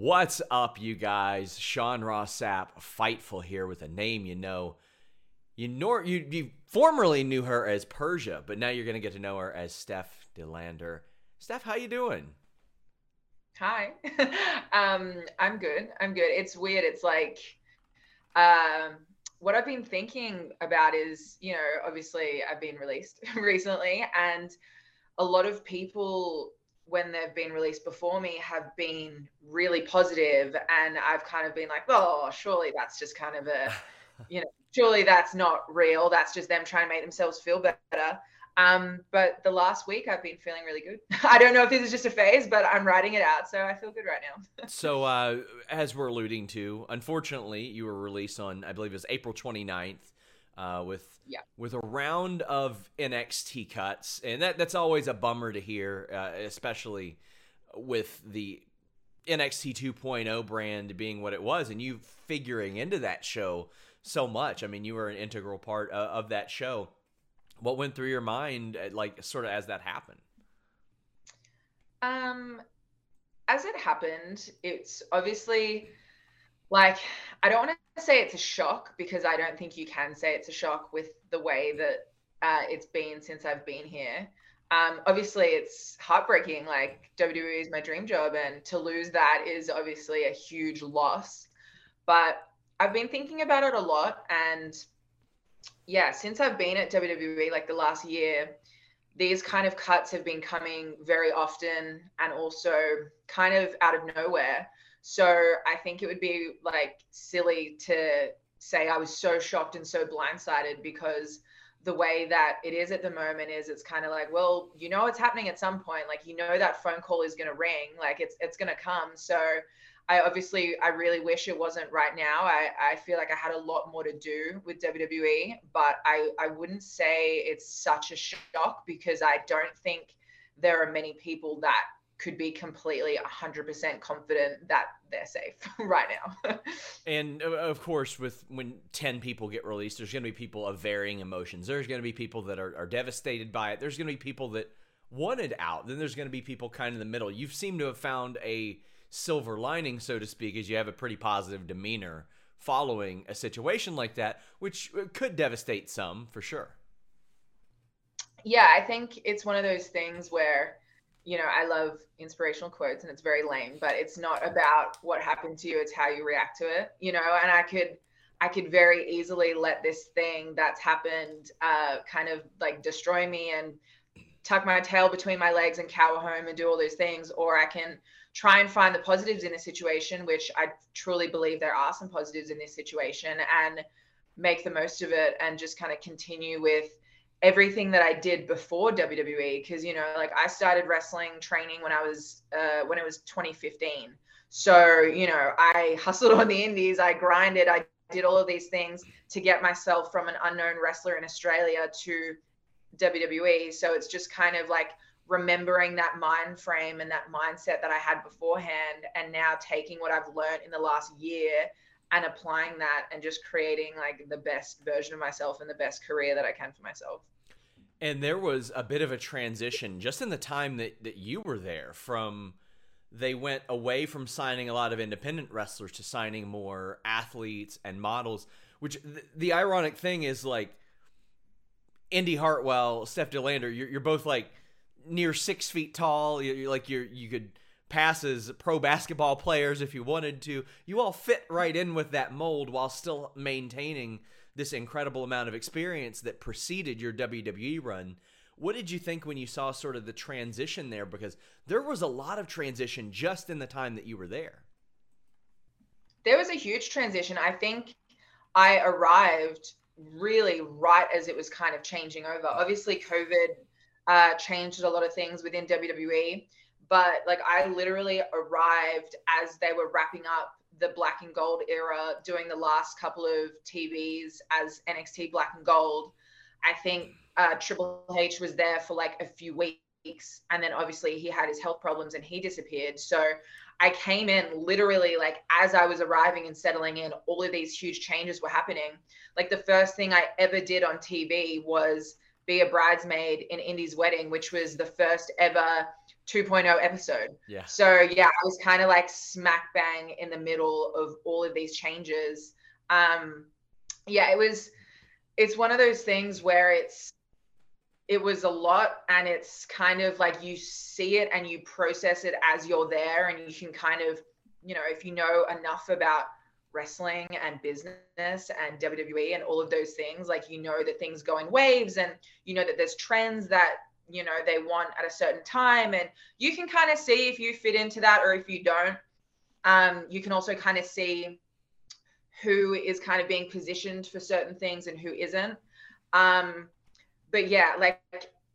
What's up, you guys? Sean Ross Sapp, Fightful here with a name you know. You know you, you formerly knew her as Persia, but now you're gonna get to know her as Steph De Lander. Steph, how you doing? Hi. um, I'm good. I'm good. It's weird. It's like um, what I've been thinking about is, you know, obviously I've been released recently, and a lot of people when they've been released before me have been really positive and i've kind of been like oh surely that's just kind of a you know surely that's not real that's just them trying to make themselves feel better um, but the last week I've been feeling really good. I don't know if this is just a phase, but I'm writing it out, so I feel good right now. so, uh, as we're alluding to, unfortunately, you were released on, I believe it was April 29th uh, with yeah. with a round of NXT cuts, and that that's always a bummer to hear, uh, especially with the NXT 2.0 brand being what it was, and you figuring into that show so much. I mean, you were an integral part of, of that show. What went through your mind, uh, like sort of as that happened? Um, as it happened, it's obviously like I don't want to say it's a shock because I don't think you can say it's a shock with the way that uh, it's been since I've been here. Um, obviously, it's heartbreaking. Like WWE is my dream job, and to lose that is obviously a huge loss. But I've been thinking about it a lot, and yeah, since I've been at WWE, like the last year, these kind of cuts have been coming very often, and also kind of out of nowhere. So I think it would be like silly to say I was so shocked and so blindsided because the way that it is at the moment is it's kind of like well you know it's happening at some point like you know that phone call is to ring like it's it's to come. So i obviously i really wish it wasn't right now. I i feel like i had a lot more to do with wwe but i i wouldn't say it's such a shock because i don't think there are many people that could be completely 100% confident that they're safe right now. and of course, with when 10 people get released, there's going to be people of varying emotions. There's going to be people that are, are devastated by it. There's going to be people that wanted out. Then there's going to be people kind of in the middle. You seem to have found a silver lining, so to speak, as you have a pretty positive demeanor following a situation like that, which uh, could devastate some for sure. Yeah, I think it's one of those things where you know, I love inspirational quotes and it's very lame, but it's not about what happened to you, it's how you react to it, you know, and I could I could very easily let this thing that's happened uh, kind of like destroy me and tuck my tail between my legs and cower home and do all those things, or I can try and find the positives in a situation, which I truly believe there are some positives in this situation, and make the most of it and just kind of continue with everything that I did before WWE because you know like I started wrestling training when I was uh, when it was 2015 so you know I hustled on the indies I grinded I did all of these things to get myself from an unknown wrestler in Australia to WWE so it's just kind of like remembering that mind frame and that mindset that I had beforehand and now taking what I've learned in the last year and applying that and just creating like the best version of myself and the best career that I can for myself. And there was a bit of a transition just in the time that, that you were there from they went away from signing a lot of independent wrestlers to signing more athletes and models, which th- the ironic thing is like Indi Hartwell, Steph De Lander, you're, you're both like near six feet tall. You're, you're like you're, you could – passes pro basketball players if you wanted to. You all fit right in with that mold while still maintaining this incredible amount of experience that preceded your WWE run. What did you think when you saw sort of the transition there? Because there was a lot of transition just in the time that you were there. There was a huge transition. I think I arrived really right as it was kind of changing over. Obviously, COVID uh, changed a lot of things within WWE but like I literally arrived as they were wrapping up the black and gold era, doing the last couple of TVs as NXT black and gold. I think uh, Triple H was there for like a few weeks, and then obviously he had his health problems and he disappeared. So I came in literally like as I was arriving and settling in, all of these huge changes were happening. Like the first thing I ever did on TV was be a bridesmaid in Indi's wedding, which was the first ever 2.0 episode. Yeah. So yeah, I was kind of like smack bang in the middle of all of these changes. Um, yeah, it was. It's one of those things where it's it was a lot and it's kind of like you see it and you process it as you're there and you can kind of you know if you know enough about wrestling and business and WWE and all of those things like you know that things go in waves and you know that there's trends that you know they want at a certain time and you can kind of see if you fit into that or if you don't um, you can also kind of see who is kind of being positioned for certain things and who isn't um, but yeah like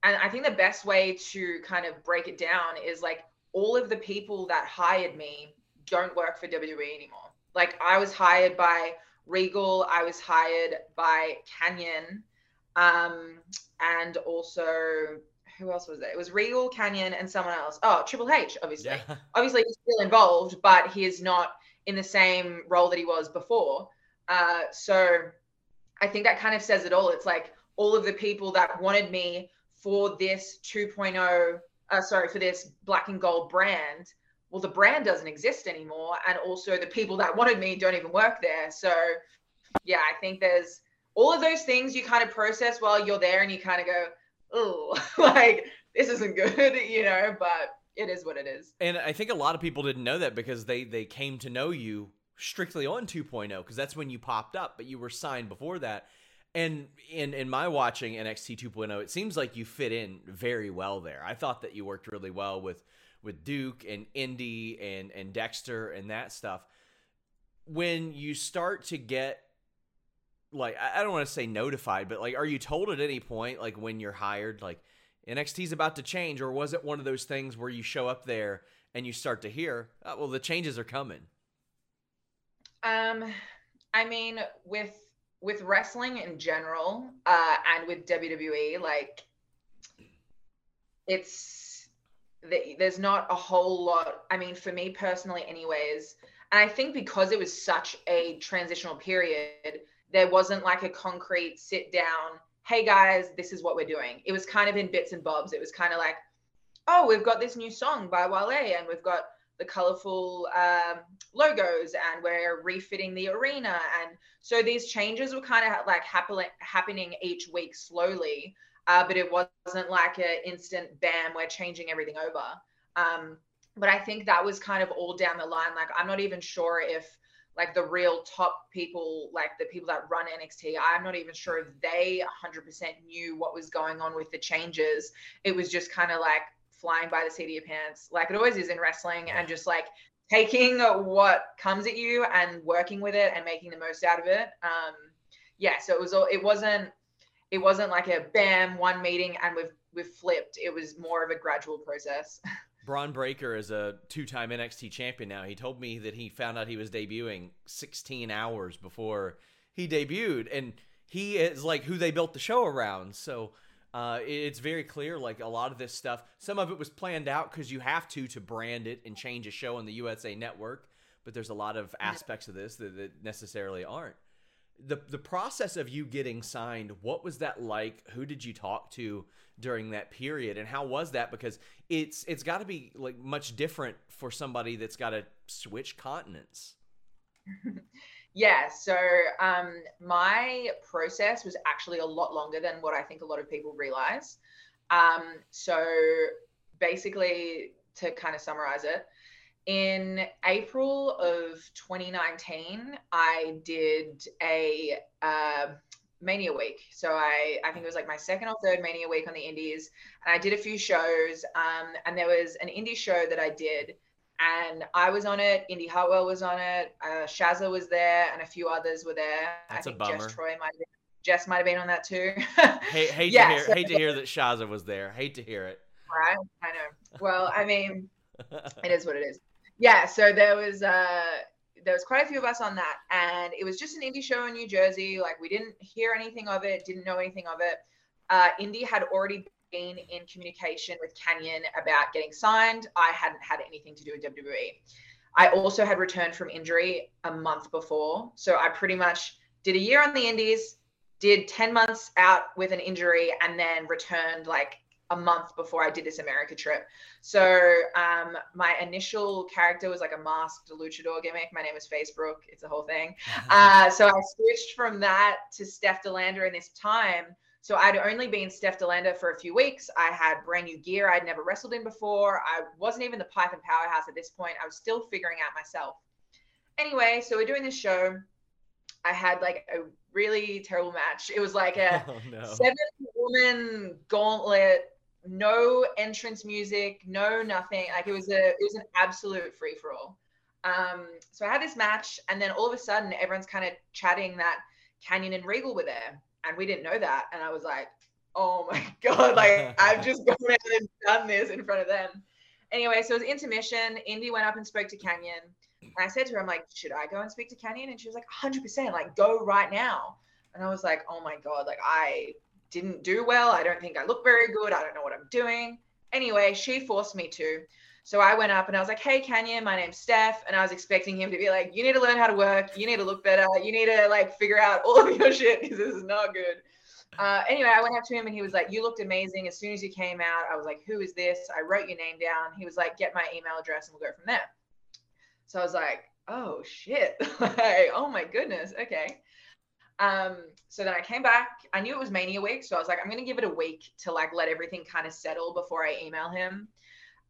and i think the best way to kind of break it down is like all of the people that hired me don't work for WWE anymore. Like I was hired by Regal, I was hired by Canyon, um, and also who else was there? It was Regal, Canyon, and someone else. Oh, Triple H, obviously. Yeah. Obviously, he's still involved, but he is not in the same role that he was before. Uh, so I think that kind of says it all. It's like all of the people that wanted me for this 2.0, uh, sorry, for this black and gold brand well the brand doesn't exist anymore and also the people that wanted me don't even work there so yeah i think there's all of those things you kind of process while you're there and you kind of go oh like this isn't good you know but it is what it is. And i think a lot of people didn't know that because they they came to know you strictly on 2.0 because that's when you popped up but you were signed before that. And in in my watching NXT 2.0 it seems like you fit in very well there. I thought that you worked really well with with Duke and Indi and and Dexter and that stuff. When you start to get like I don't want to say notified, but like are you told at any point like when you're hired like NXT's about to change or was it one of those things where you show up there and you start to hear, oh, well the changes are coming? Um I mean with with wrestling in general uh and with WWE like it's there's not a whole lot. I mean, for me personally, anyways, and I think because it was such a transitional period, there wasn't like a concrete sit down, hey guys, this is what we're doing. It was kind of in bits and bobs. It was kind of like, oh, we've got this new song by Wale, and we've got the colorful um, logos, and we're refitting the arena. And so these changes were kind of like happen- happening each week slowly uh, but it wasn't like an instant bam, we're changing everything over. Um, but I think that was kind of all down the line. Like, I'm not even sure if like the real top people, like the people that run NXT, I'm not even sure if they 100% knew what was going on with the changes. It was just kind of like flying by the seat of your pants, like it always is in wrestling, and just like taking what comes at you and working with it and making the most out of it. Um, yeah, so it was all. It wasn't it wasn't like a bam one meeting and we've we've flipped. It was more of a gradual process. Bron Breakker is a two-time NXT champion now. He told me that he found out he was debuting 16 hours before he debuted, and he is like who they built the show around. So uh, it's very clear, like a lot of this stuff. Some of it was planned out because you have to to brand it and change a show on the USA Network. But there's a lot of aspects of this that, that necessarily aren't the the process of you getting signed what was that like who did you talk to during that period and how was that because it's it's got to be like much different for somebody that's got to switch continents. Yeah so um my process was actually a lot longer than what i think a lot of people realize. Um so basically to kind of summarize it in April of 2019, I did a uh, Mania week. So I, I think it was like my second or third Mania week on the Indies, and I did a few shows. Um, and there was an indie show that I did, and I was on it. Indi Hartwell was on it. Uh, Shazza was there, and a few others were there. That's I think a bummer. Jess Troy might have been. Jess might have been on that too. hate, hate yeah, to hear, so, hate to hear that Shazza was there. Hate to hear it. Right, I know. Well, I mean, it is what it is yeah, so there was uh there was quite a few of us on that, and it was just an indie show in New Jersey. Like we didn't hear anything of it, didn't know anything of it. Uh, Indi had already been in communication with Canyon about getting signed. I hadn't had anything to do with WWE. I also had returned from injury a month before, so I pretty much did a year on the Indies, did 10 months out with an injury, and then returned like a month before I did this America trip. So um, my initial character was like a masked luchador gimmick. My name is Facebrook. It's a whole thing. Uh, so I switched from that to Steph De Lander in this time. So I'd only been Steph De Lander for a few weeks. I had brand new gear I'd never wrestled in before. I wasn't even the Python powerhouse at this point. I was still figuring out myself. Anyway, so we're doing this show. I had like a really terrible match. It was like a oh, no. seven woman gauntlet no entrance music, no nothing. Like it was a it was an absolute free for all. Um, so I had this match, and then all of a sudden, everyone's kind of chatting that Canyon and Regal were there, and we didn't know that. And I was like, oh my god, like I've just gone out and done this in front of them. Anyway, so it was intermission. Indi went up and spoke to Canyon, And I said to her, I'm like, should I go and speak to Canyon? And she was like, 100%, like go right now. And I was like, oh my God, like I didn't do well. I don't think I look very good. I don't know what I'm doing. Anyway, she forced me to. So I went up and I was like, hey, Canyon, my name's Steph. And I was expecting him to be like, you need to learn how to work. You need to look better. You need to like figure out all of your shit because this is not good. Uh, anyway, I went up to him and he was like, you looked amazing. As soon as you came out, I was like, who is this? I wrote your name down. He was like, get my email address and we'll go from there. So I was like, oh shit. like, oh my goodness. Okay. Um, so then I came back. I knew it was Mania week, so I was like, I'm gonna give it a week to like let everything kind of settle before I email him.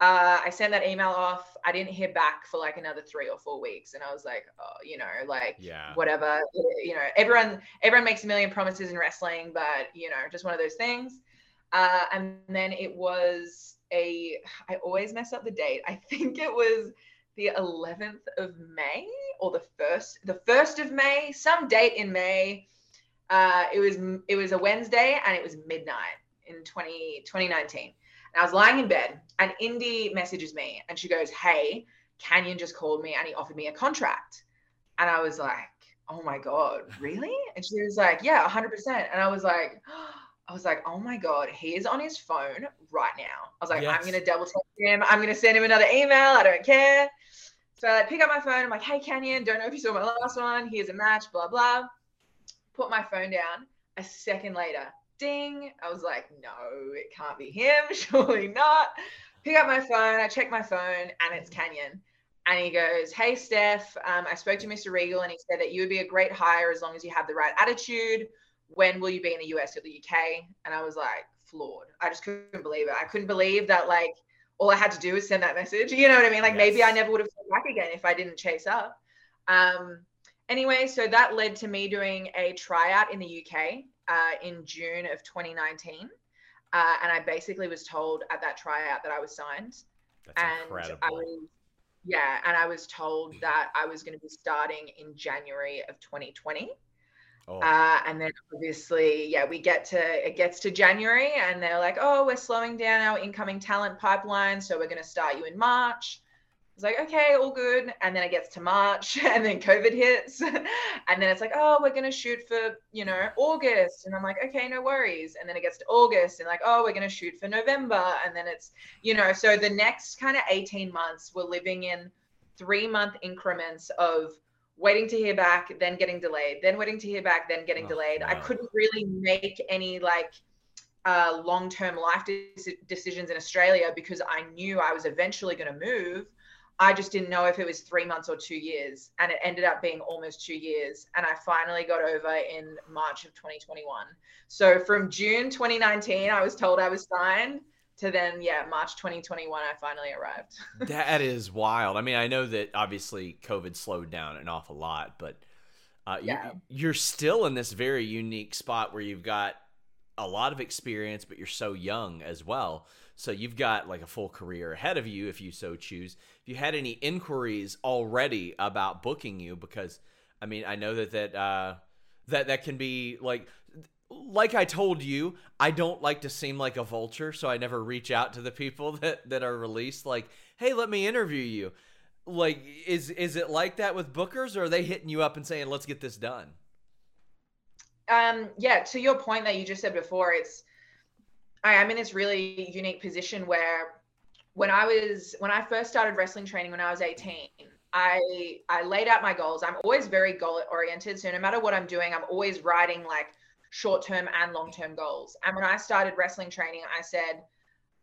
Uh, I sent that email off. I didn't hear back for like another three or four weeks, and I was like, oh, you know, like yeah. whatever. You know, everyone everyone makes a million promises in wrestling, but you know, just one of those things. Uh, and then it was a. I always mess up the date. I think it was the 11th of May or the first the first of May, some date in May. Uh, it was it was a Wednesday and it was midnight in 20, 2019. And I was lying in bed and Indi messages me and she goes, Hey, Canyon just called me and he offered me a contract. And I was like, Oh my God, really? And she was like, Yeah, 100%. And I was like, I was like, oh my God, he is on his phone right now. I was like, yes. I'm going to double text him. I'm going to send him another email. I don't care. So I like, pick up my phone. I'm like, hey, Canyon, don't know if you saw my last one. Here's a match, blah, blah. Put my phone down. A second later, ding. I was like, no, it can't be him. Surely not. Pick up my phone. I check my phone and it's Canyon. And he goes, Hey, Steph, um, I spoke to Mr. Regal and he said that you would be a great hire as long as you have the right attitude when will you be in the US or the UK? And I was like, floored. I just couldn't believe it. I couldn't believe that like all I had to do was send that message. You know what I mean? Like yes. maybe I never would have come back again if I didn't chase up. Um, anyway, so that led to me doing a tryout in the UK uh, in June of 2019. Uh, and I basically was told at that tryout that I was signed. That's and incredible. I was, yeah, and I was told that I was going to be starting in January of 2020. Oh. Uh, and then obviously, yeah, we get to it gets to January, and they're like, "Oh, we're slowing down our incoming talent pipeline, so we're going to start you in March." It's like, okay, all good. And then it gets to March, and then COVID hits, and then it's like, "Oh, we're going to shoot for you know August," and I'm like, "Okay, no worries." And then it gets to August, and like, "Oh, we're going to shoot for November," and then it's you know, so the next kind of 18 months, we're living in three month increments of waiting to hear back, then getting delayed, then waiting to hear back, then getting oh, delayed. Wow. I couldn't really make any like uh, long term life de- decisions in Australia because I knew I was eventually going to move. I just didn't know if it was three months or two years. And it ended up being almost two years. And I finally got over in March of 2021. So from June 2019, I was told I was signed to then yeah march 2021 i finally arrived. That is wild. I mean i know that obviously covid slowed down an awful lot but uh, yeah. you, you're still in this very unique spot where you've got a lot of experience but you're so young as well. So you've got like a full career ahead of you if you so choose. If you had any inquiries already about booking you? Because i mean i know that that uh that that can be like like I told you, I don't like to seem like a vulture, so I never reach out to the people that that are released like, "Hey, let me interview you." Like is is it like that with bookers or are they hitting you up and saying, "Let's get this done?" Um yeah, to your point that you just said before, it's I am in this really unique position where when I was when I first started wrestling training when I was 18, I I laid out my goals. I'm always very goal oriented, so no matter what I'm doing, I'm always writing like short term and long term goals. And when I started wrestling training, I said,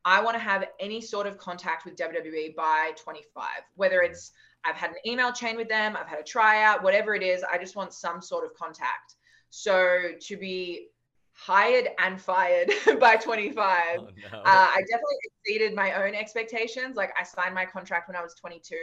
I want to have any sort of contact with WWE by 25, whether it's I've had an email chain with them, I've had a tryout, whatever it is. I just want some sort of contact. So to be hired and fired by 25, oh, no. uh, I definitely exceeded my own expectations. Like I signed my contract when I was 22.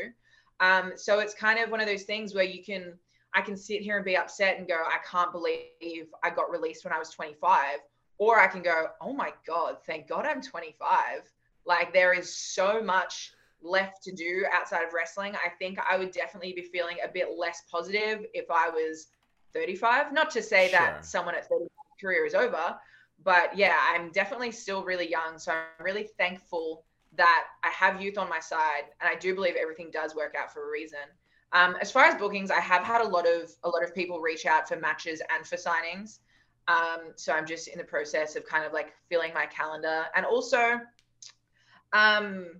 Um, so it's kind of one of those things where you can, I can sit here and be upset and go, I can't believe I got released when I was 25. Or I can go, oh my God, thank God I'm 25. Like there is so much left to do outside of wrestling. I think I would definitely be feeling a bit less positive if I was 35. Not to say sure. that someone at 35 career is over, but yeah, I'm definitely still really young. So I'm really thankful that I have youth on my side, and I do believe everything does work out for a reason. Um, as far as bookings, I have had a lot of a lot of people reach out for matches and for signings. Um, so I'm just in the process of kind of like filling my calendar, and also, um,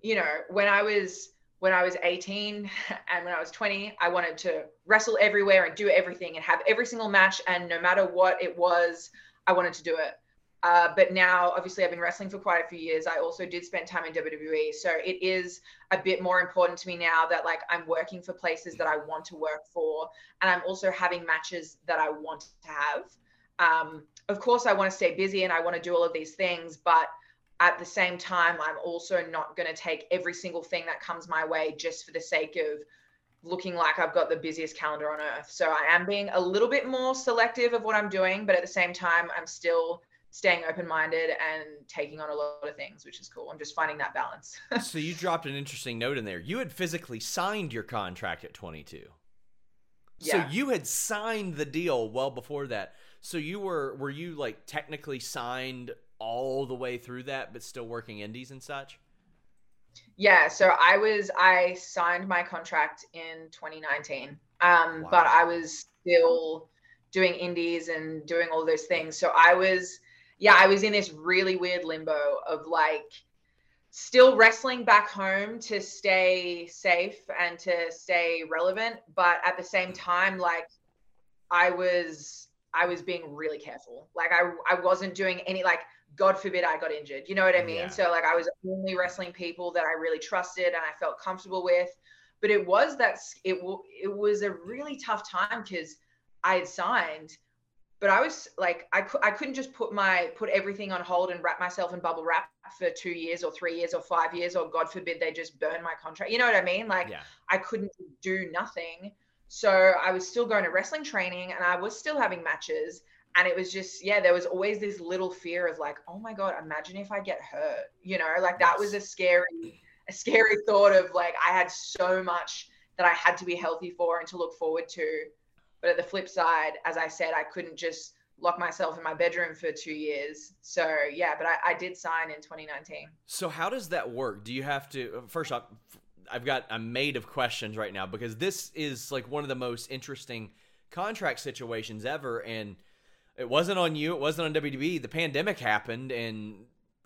you know, when I was when I was 18 and when I was 20, I wanted to wrestle everywhere and do everything and have every single match, and no matter what it was, I wanted to do it. Uh, but now, obviously, I've been wrestling for quite a few years. I also did spend time in WWE. So it is a bit more important to me now that, like, I'm working for places that I want to work for. And I'm also having matches that I want to have. Um, of course, I want to stay busy and I want to do all of these things. But at the same time, I'm also not going to take every single thing that comes my way just for the sake of looking like I've got the busiest calendar on earth. So I am being a little bit more selective of what I'm doing. But at the same time, I'm still staying open minded and taking on a lot of things, which is cool. I'm just finding that balance. so you dropped an interesting note in there. You had physically signed your contract at 22. Yeah. So you had signed the deal well before that. So you were were you like technically signed all the way through that but still working indies and such? Yeah, so I was I signed my contract in 2019. Um wow. but I was still doing indies and doing all those things. So I was yeah, I was in this really weird limbo of like still wrestling back home to stay safe and to stay relevant, but at the same time, like I was I was being really careful. Like I I wasn't doing any like God forbid I got injured. You know what I mean? Yeah. So like I was only wrestling people that I really trusted and I felt comfortable with. But it was that it it was a really tough time because I had signed, but I was like, I, cu- I couldn't just put my put everything on hold and wrap myself in bubble wrap for two years or three years or five years or God forbid they just burn my contract. You know what I mean? Like yeah. I couldn't do nothing. So I was still going to wrestling training and I was still having matches. And it was just, yeah, there was always this little fear of like, oh my God, imagine if I get hurt. You know, like that was a scary, a scary thought of like I had so much that I had to be healthy for and to look forward to but at the flip side, as I said, I couldn't just lock myself in my bedroom for two years. So yeah, but I, I did sign in 2019. So how does that work? Do you have to first off? I've got I'm made of questions right now because this is like one of the most interesting contract situations ever, and it wasn't on you, it wasn't on WWE. The pandemic happened, and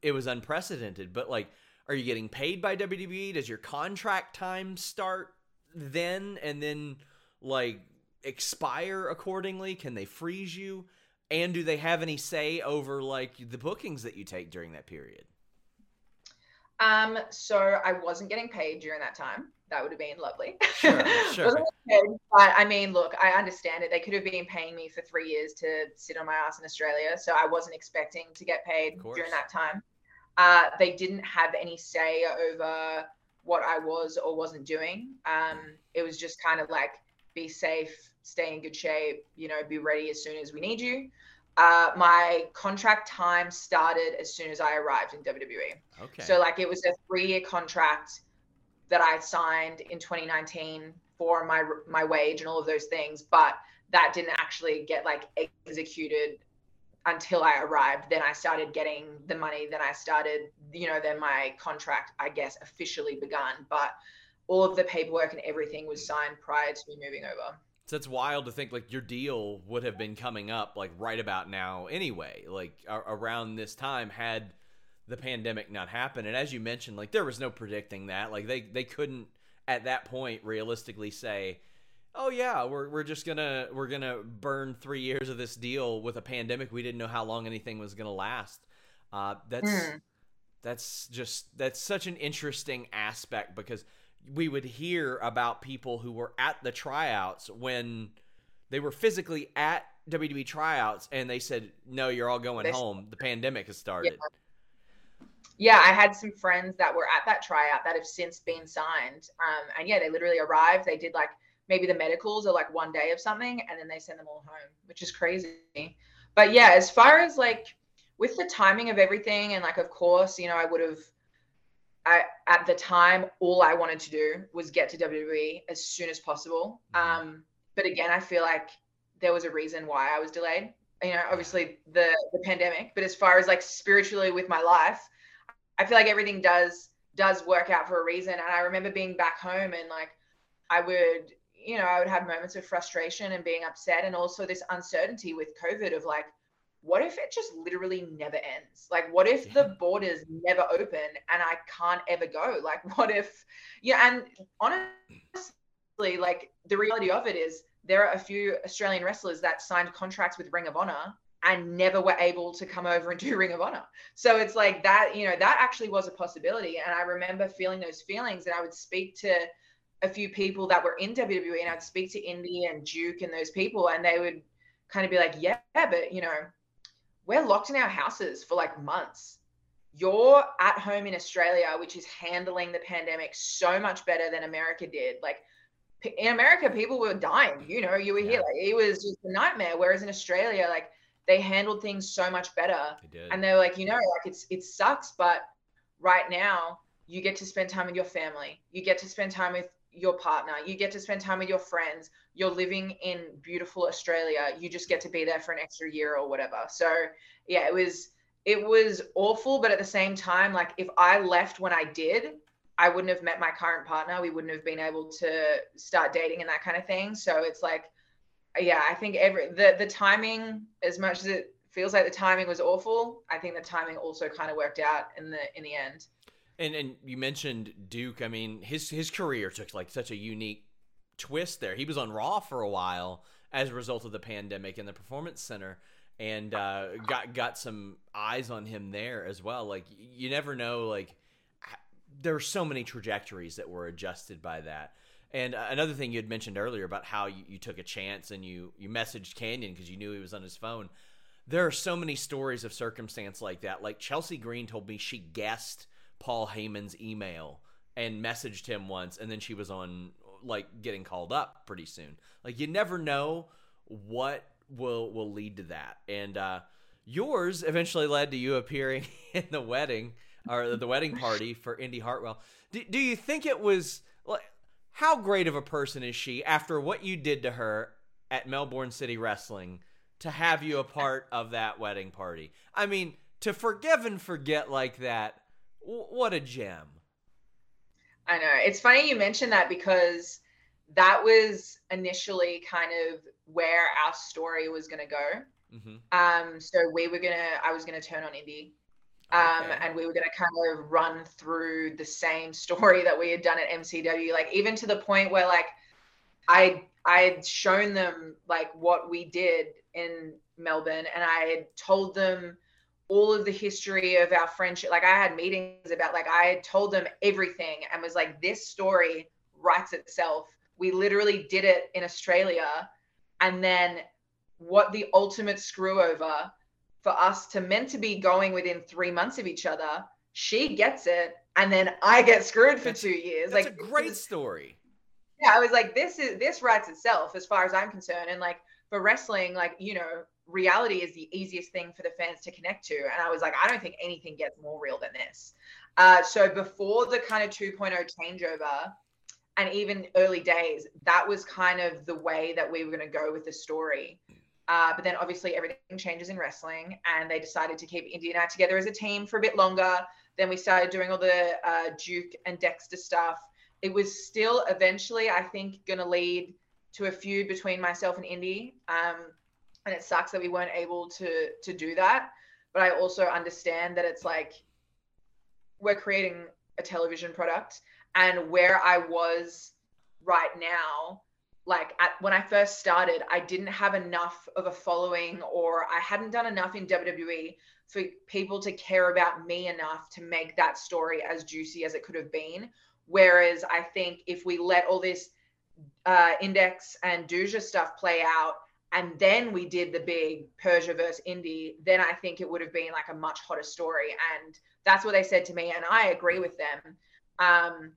it was unprecedented. But like, are you getting paid by WWE? Does your contract time start then, and then like expire accordingly? Can they freeze you? And do they have any say over like the bookings that you take during that period? Um, so I wasn't getting paid during that time. That would have been lovely. Sure, sure. paid, but I mean, look, I understand it. They could have been paying me for three years to sit on my ass in Australia, so I wasn't expecting to get paid during that time. Uh, they didn't have any say over what I was or wasn't doing. Um, it was just kind of like be safe, stay in good shape, you know, be ready as soon as we need you. Uh, my contract time started as soon as I arrived in WWE. Okay. So like it was a three year contract that I signed in 2019 for my my wage and all of those things, but that didn't actually get like executed until I arrived. Then I started getting the money. Then I started, you know, then my contract, I guess, officially begun. But all of the paperwork and everything was signed prior to me moving over. So it's wild to think like your deal would have been coming up like right about now anyway, like around this time had the pandemic not happened. And as you mentioned, like there was no predicting that. Like they they couldn't at that point realistically say, "Oh yeah, we're we're just gonna we're gonna burn three years of this deal with a pandemic. We didn't know how long anything was gonna last." Uh, that's mm. That's just that's such an interesting aspect because we would hear about people who were at the tryouts when they were physically at WWE tryouts and they said, "No, you're all going home. The pandemic has started." Yeah yeah, I had some friends that were at that tryout that have since been signed. Um, and yeah, they literally arrived. They did like maybe the medicals or like one day of something, and then they send them all home, which is crazy. But yeah, as far as like with the timing of everything, and like of course, you know, I would have. I, at the time, all I wanted to do was get to WWE as soon as possible. Mm-hmm. Um, but again, I feel like there was a reason why I was delayed. You know, obviously the the pandemic, but as far as like spiritually with my life, I feel like everything does does work out for a reason. And I remember being back home and like I would, you know, I would have moments of frustration and being upset and also this uncertainty with COVID of like, what if it just literally never ends? Like, what if yeah. the borders never open and I can't ever go? Like, what if, yeah, and honestly, like the reality of it is there are a few Australian wrestlers that signed contracts with Ring of Honor and never were able to come over and do Ring of Honor. So it's like that, you know, that actually was a possibility. And I remember feeling those feelings, and I would speak to a few people that were in WWE, and I'd speak to Indi and Duke and those people, and they would kind of be like, yeah, but you know, we're locked in our houses for like months. You're at home in Australia, which is handling the pandemic so much better than America did. Like in America, people were dying. You know, you were yeah. here. Like it was just a nightmare. Whereas in Australia, like they handled things so much better. They and they're like, you know, like it's it sucks, but right now you get to spend time with your family. You get to spend time with your partner. You get to spend time with your friends. You're living in beautiful Australia. You just get to be there for an extra year or whatever. So yeah, it was it was awful, but at the same time, like if I left when I did, I wouldn't have met my current partner. We wouldn't have been able to start dating and that kind of thing. So it's like yeah, I think every the the timing, as much as it feels like the timing was awful, I think the timing also kind of worked out in the in the end. And and you mentioned Duke. I mean, his his career took like such a unique twist there. He was on Raw for a while as a result of the pandemic in the Performance Center, and uh, got got some eyes on him there as well. Like you never know. Like there are so many trajectories that were adjusted by that. And uh, another thing you had mentioned earlier about how you, you took a chance and you you messaged Canyon because you knew he was on his phone. There are so many stories of circumstance like that. Like Chelsea Green told me she guessed Paul Heyman's email and messaged him once, and then she was on like getting called up pretty soon. Like you never know what will will lead to that. And uh, yours eventually led to you appearing in the wedding or the wedding party for Indi Hartwell. Do, do you think it was like how great of a person is she after what you did to her at Melbourne City Wrestling to have you a part of that wedding party? I mean, to forgive and forget like that, what a gem. I know. It's funny you mentioned that because that was initially kind of where our story was going to go. Mm-hmm. Um, so we were gonna, I was gonna turn on Indi um, okay. and we were going to kind of run through the same story that we had done at MCW, like even to the point where like I I had shown them like what we did in Melbourne, and I had told them all of the history of our friendship. Like I had meetings about like I had told them everything, and was like, this story writes itself. We literally did it in Australia, and then what the ultimate screw over for us to meant to be going within three months of each other. She gets it, and then I get screwed for that's, two years. That's like a great is, story. Yeah, I was like, this is this writes itself as far as I'm concerned. And like for wrestling, like you know, reality is the easiest thing for the fans to connect to. And I was like, I don't think anything gets more real than this. Uh, so before the kind of 2.0 changeover, and even early days, that was kind of the way that we were going to go with the story. Uh, but then obviously everything changes in wrestling, and they decided to keep Indi and I together as a team for a bit longer. Then we started doing all the uh, Duke and Dexter stuff. It was still eventually, I think, going to lead to a feud between myself and Indi. Um, and it sucks that we weren't able to to do that. But I also understand that it's like we're creating a television product, and where I was right now like at, when I first started, I didn't have enough of a following or I hadn't done enough in WWE for people to care about me enough to make that story as juicy as it could have been. Whereas I think if we let all this uh, Index and Duja stuff play out, and then we did the big Persia versus Indi, then I think it would have been like a much hotter story. And that's what they said to me, and I agree with them. Um,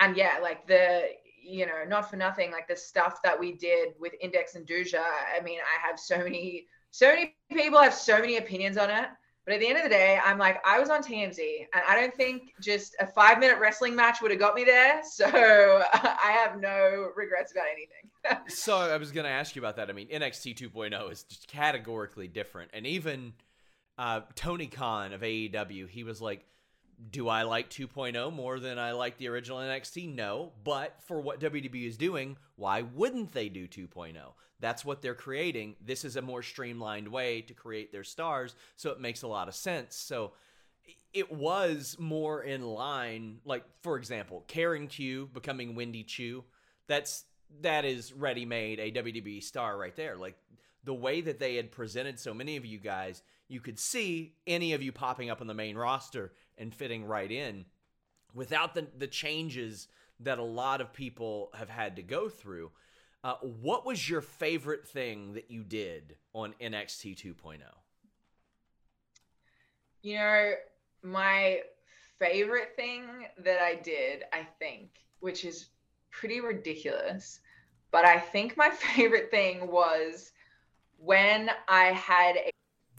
and yeah, like the you know, not for nothing, like the stuff that we did with Index and Duja. I mean, I have so many, so many people have so many opinions on it. But at the end of the day, I'm like, I was on TMZ, and I don't think just a five minute wrestling match would have got me there. So I have no regrets about anything. so I was going to ask you about that. I mean, NXT 2.0 is just categorically different. And even uh, Tony Khan of AEW, he was like, do I like 2.0 more than I like the original NXT? No. But for what WWE is doing, why wouldn't they do 2.0? That's what they're creating. This is a more streamlined way to create their stars, so it makes a lot of sense. So it was more in line, like for example, Karen Q becoming Wendy Choo. That's that is ready made a WWE star right there. Like the way that they had presented so many of you guys, you could see any of you popping up on the main roster and fitting right in without the the changes that a lot of people have had to go through. Uh, what was your favorite thing that you did on NXT 2.0? You know, my favorite thing that I did, I think, which is pretty ridiculous, but I think my favorite thing was when I had a.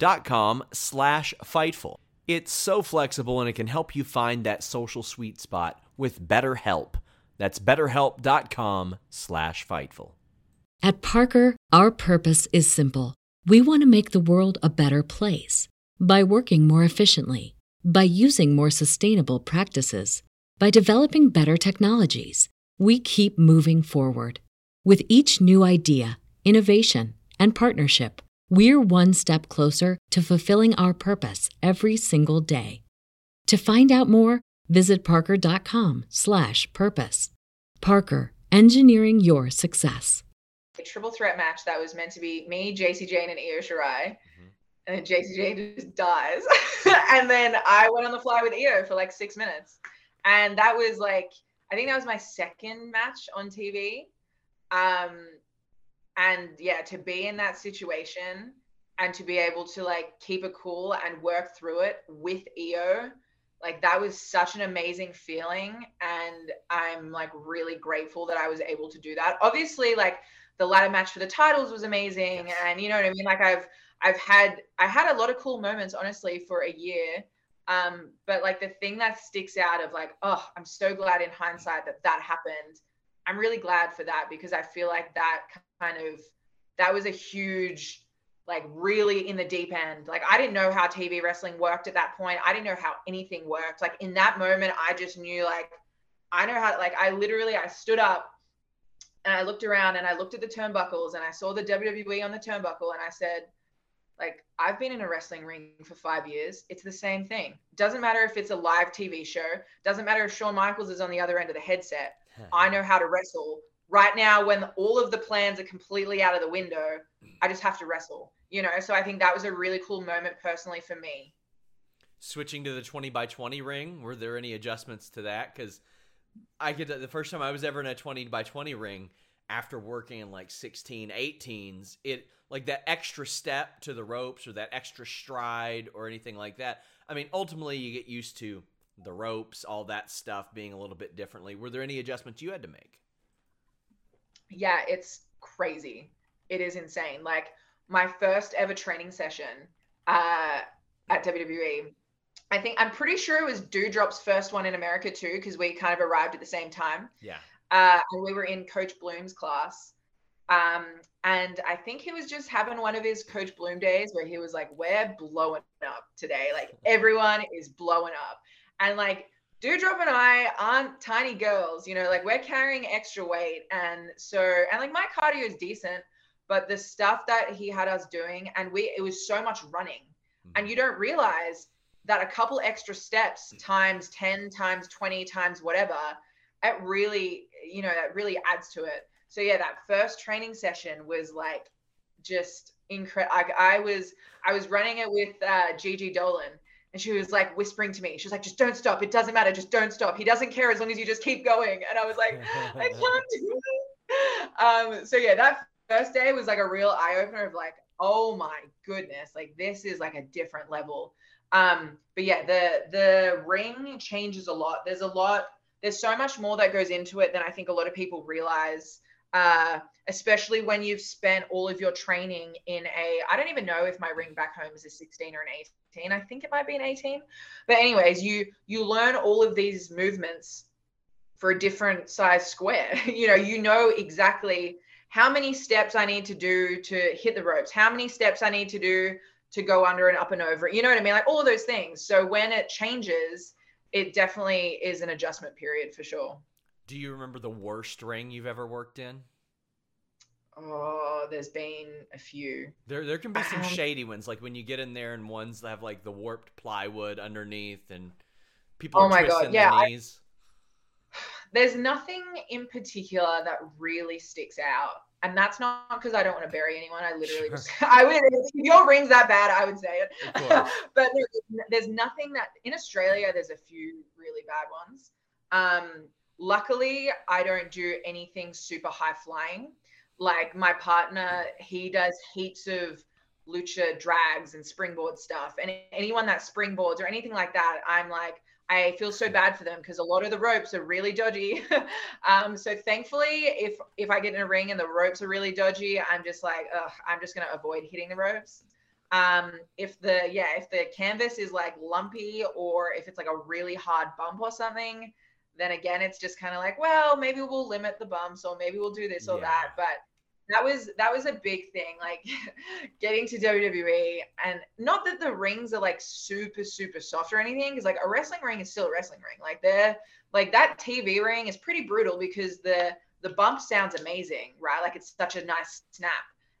dot com slash Fightful. It's so flexible and it can help you find that social sweet spot with BetterHelp. That's betterhelp.com slash Fightful. At Parker, our purpose is simple. We want to make the world a better place by working more efficiently, by using more sustainable practices, by developing better technologies. We keep moving forward. With each new idea, innovation, and partnership, we're one step closer to fulfilling our purpose every single day. To find out more, visit parker.com/purpose. Parker, engineering your success. A triple threat match that was meant to be me, Jacy Jayne, and Io Shirai. Mm-hmm. And then Jacy Jayne just dies. and then I went on the fly with Io for like six minutes. And that was like, I think that was my second match on TV. Um, and yeah, to be in that situation and to be able to like keep it cool and work through it with Io like that was such an amazing feeling. And i'm like really grateful that i was able to do that. Obviously like the ladder match for the titles was amazing and you know what i mean? Like i've i've had i had a lot of cool moments honestly for a year. Um but like the thing that sticks out of like oh i'm so glad in hindsight that that happened. I'm really glad for that because i feel like that kind of that was a huge like really in the deep end. Like I didn't know how TV wrestling worked at that point. I didn't know how anything worked. Like in that moment, I just knew like I know how like I literally I stood up and I looked around and I looked at the turnbuckles and I saw the WWE on the turnbuckle and I said, like I've been in a wrestling ring for five years. It's the same thing. Doesn't matter if it's a live TV show. Doesn't matter if Shawn Michaels is on the other end of the headset. I know how to wrestle. Right now, when all of the plans are completely out of the window, I just have to wrestle. You know, so I think that was a really cool moment personally for me. Switching to the 20 by 20 ring, were there any adjustments to that? Because I get the first time I was ever in a 20 by 20 ring after working in like 16, 18s, it like that extra step to the ropes or that extra stride or anything like that. I mean, ultimately, you get used to the ropes, all that stuff being a little bit differently. Were there any adjustments you had to make? Yeah, it's crazy. It is insane. Like my first ever training session uh, at WWE, I think I'm pretty sure it was Doudrop's first one in America too, because we kind of arrived at the same time. Yeah. Uh, and we were in Coach Bloom's class. Um, and I think he was just having one of his Coach Bloom days where he was like, We're blowing up today. Like everyone is blowing up. And like Doudrop and I aren't tiny girls, you know, like we're carrying extra weight. And so, and like my cardio is decent, but the stuff that he had us doing, and we, it was so much running. Mm-hmm. And you don't realize that a couple extra steps times 10 times 20 times whatever, it really, you know, that really adds to it. So yeah, that first training session was like just incredible. I, I was, I was running it with uh, Gigi Dolan and she was like whispering to me. She was like, just don't stop. It doesn't matter. Just don't stop. He doesn't care as long as you just keep going. And I was like, I can't do it. Um, so yeah, that first day was like a real eye opener of like, oh my goodness, like this is like a different level. Um, but yeah, the the ring changes a lot. There's a lot, there's so much more that goes into it than I think a lot of people realize. Uh, especially when you've spent all of your training in a I don't even know if my ring back home is a 16 or an 18. I think it might be an 18. But anyways, you you learn all of these movements for a different size square. you know, you know exactly how many steps I need to do to hit the ropes, how many steps I need to do to go under and up and over. You know what I mean? Like all of those things. So when it changes, it definitely is an adjustment period for sure. Do you remember the worst ring you've ever worked in? Oh, there's been a few. There, there can be some um, shady ones, like when you get in there and ones that have like the warped plywood underneath, and people. Oh my god! Yeah, I, there's nothing in particular that really sticks out, and that's not because I don't want to bury anyone. I literally sure. just, I would if your ring's that bad, I would say it. but there's, there's nothing that in Australia. There's a few really bad ones. Um, luckily, I don't do anything super high flying. Like my partner he does heaps of lucha drags and springboard stuff. And anyone that springboards or anything like that i'm like i feel so bad for them because a lot of the ropes are really dodgy. Um, so thankfully if if i get in a ring and the ropes are really dodgy i'm just like Ugh, i'm just to avoid hitting the ropes. Um, if the yeah if the canvas is like lumpy or if it's like a really hard bump or something then again it's just kind of like well maybe we'll limit the bumps or maybe we'll do this or yeah. that but that was that was a big thing like getting to WWE and not that the rings are like super super soft or anything because like a wrestling ring is still a wrestling ring like they're like that TV ring is pretty brutal because the the bump sounds amazing right like it's such a nice snap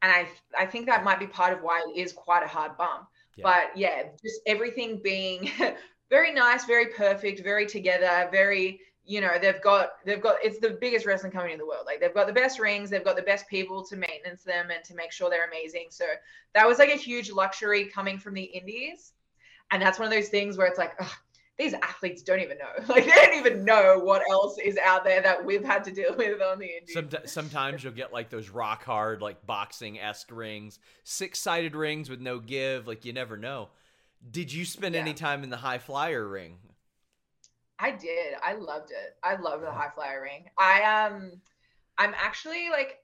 and I I think that might be part of why it is quite a hard bump yeah. but yeah just everything being very nice very perfect very together very you know they've got they've got it's the biggest wrestling company in the world. Like they've got the best rings they've got the best people to maintenance them and to make sure they're amazing. So that was like a huge luxury coming from the indies. And that's one of those things where it's like ugh, these athletes don't even know. Like they don't even know what else is out there that we've had to deal with on the indies. Sometimes you'll get like those rock hard like boxing-esque rings six-sided rings with no give like you never know. Did you spend yeah. any time in the high flyer ring I did. I loved it. I love the high flyer ring. I um I'm actually like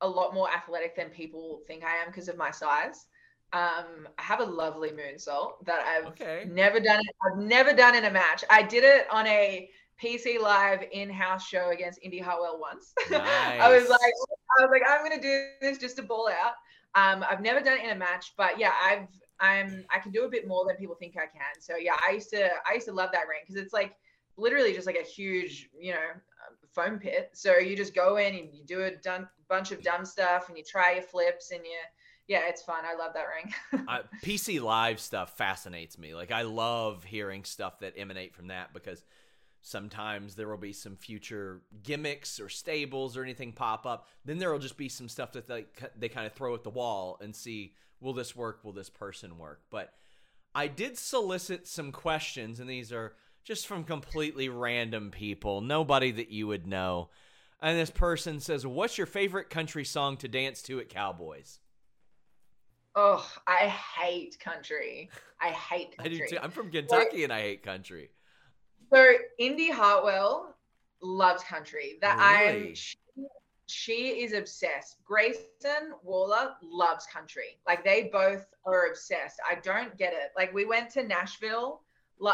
a lot more athletic than people think I am because of my size. Um, I have a lovely moonsault that I've okay. never done. It. I've never done in a match. I did it on a PC Live in-house show against Indi Hartwell once. Nice. I was like, I was like, I'm gonna do this just to ball out. Um, I've never done it in a match, but yeah, I've I'm I can do a bit more than people think I can. So yeah, I used to I used to love that ring because it's like literally just like a huge you know foam pit. So you just go in and you do a dun- bunch of dumb stuff and you try your flips and you yeah, it's fun. I love that ring. uh, PC Live stuff fascinates me. Like I love hearing stuff that emanate from that because sometimes there will be some future gimmicks or stables or anything pop up. Then there will just be some stuff that they they kind of throw at the wall and see will this work? Will this person work? But I did solicit some questions, and these are just from completely random people, nobody that you would know. And this person says, "What's your favorite country song to dance to at Cowboys?" Oh, I hate country. I hate country. I do too. I'm from Kentucky like, and I hate country. So Indi Hartwell loves country. That really? I'm she, she is obsessed. Grayson Waller loves country. Like they both are obsessed. I don't get it. Like we went to Nashville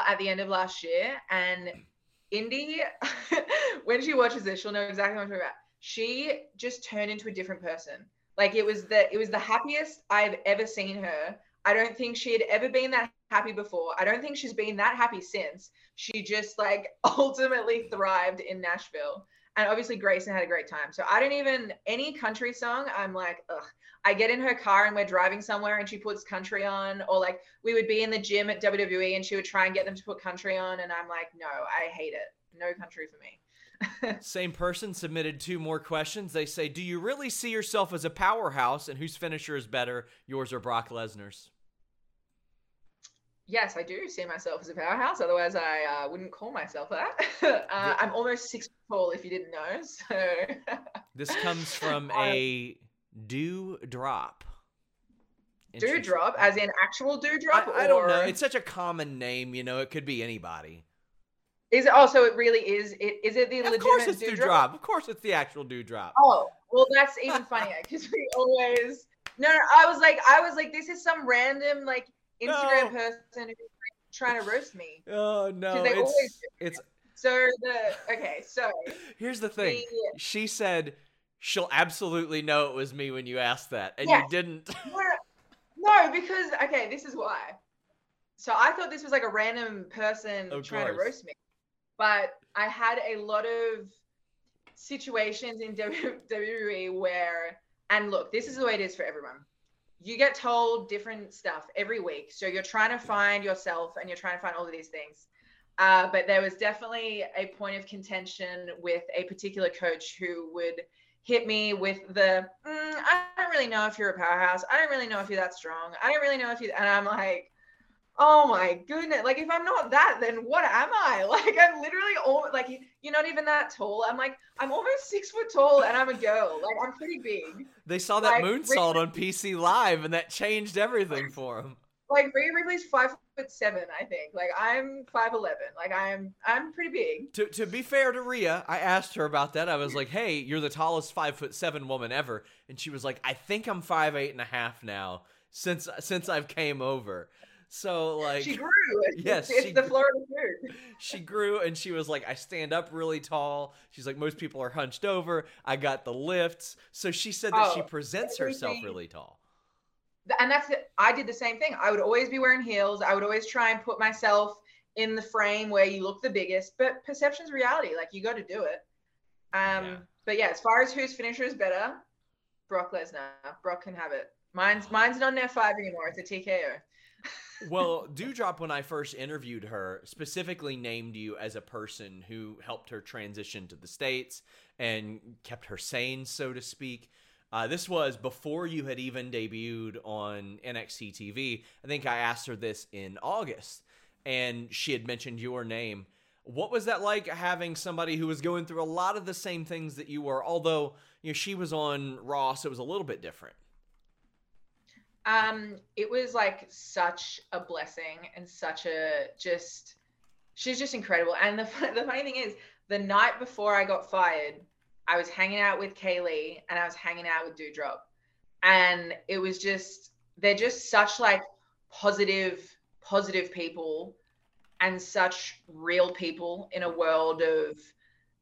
at the end of last year and Indi, when she watches this, she'll know exactly what I'm talking about. She just turned into a different person. Like it was the it was the happiest I've ever seen her. I don't think she had ever been that happy before. I don't think she's been that happy since. She just like ultimately thrived in Nashville. And obviously Grayson had a great time. So I don't even any country song, I'm like, ugh. I get in her car and we're driving somewhere and she puts country on, or like we would be in the gym at WWE and she would try and get them to put country on, and I'm like, no, I hate it. No country for me. Same person submitted two more questions. They say, Do you really see yourself as a powerhouse and whose finisher is better, yours or Brock Lesnar's? Yes, I do see myself as a powerhouse. Otherwise, I uh, wouldn't call myself that. uh, I'm almost six tall, if you didn't know. So this comes from a dew drop. Doudrop, as in actual Doudrop? I, I don't know. It's such a common name, you know. It could be anybody. Is it also it really is it is it the of legitimate course it's Doudrop? Doudrop? Of course it's the actual Doudrop. Oh, well that's even funnier because we always no, no, I was like I was like this is some random like Instagram no. person who's trying to roast me. Oh no. It's, always, it's so the okay, so here's the thing. The, uh, she said she'll absolutely know it was me when you asked that, and you didn't. No, no, because okay, this is why. So I thought this was like a random person of trying course. to roast me but I had a lot of situations in WWE where, and look, this is the way it is for everyone. You get told different stuff every week. So you're trying to find yourself and you're trying to find all of these things. Uh, but there was definitely a point of contention with a particular coach who would hit me with the, mm, I don't really know if you're a powerhouse. I don't really know if you're that strong. I don't really know if you, and I'm like, oh my goodness like if i'm not that then what am i like i'm literally all like you're not even that tall i'm like i'm almost six foot tall and i'm a girl like i'm pretty big they saw that like, moonsault on pc live and that changed everything for him like Rhea Ripley's five foot seven, I think. Like I'm five eleven. Like I'm I'm pretty big. To to be fair to Rhea, I asked her about that. I was like, "Hey, you're the tallest five foot seven woman ever," and she was like, "I think I'm five eight and a half now since since I've came over." So like she grew. Yes, it's, the Florida food. She grew and she was like, I stand up really tall. She's like, most people are hunched over. I got the lifts. So she said that oh, she presents herself really tall. And that's it. I did the same thing. I would always be wearing heels. I would always try and put myself in the frame where you look the biggest. But perception's reality. Like you got to do it. Um, yeah. but yeah, as far as whose finisher is better, Brock Lesnar. Brock can have it. Mine's mine's not an F5 anymore. It's a TKO well, Doudrop, when I first interviewed her, specifically named you as a person who helped her transition to the States and kept her sane, so to speak. Uh, this was before you had even debuted on NXT TV. I think I asked her this in August, and she had mentioned your name. What was that like having somebody who was going through a lot of the same things that you were? Although you know she was on Raw, so it was a little bit different. Um, it was like such a blessing and such a just she's just incredible. And the the funny thing is, the night before I got fired, I was hanging out with Kaylee and I was hanging out with Doudrop. And it was just they're just such like positive, positive people and such real people in a world of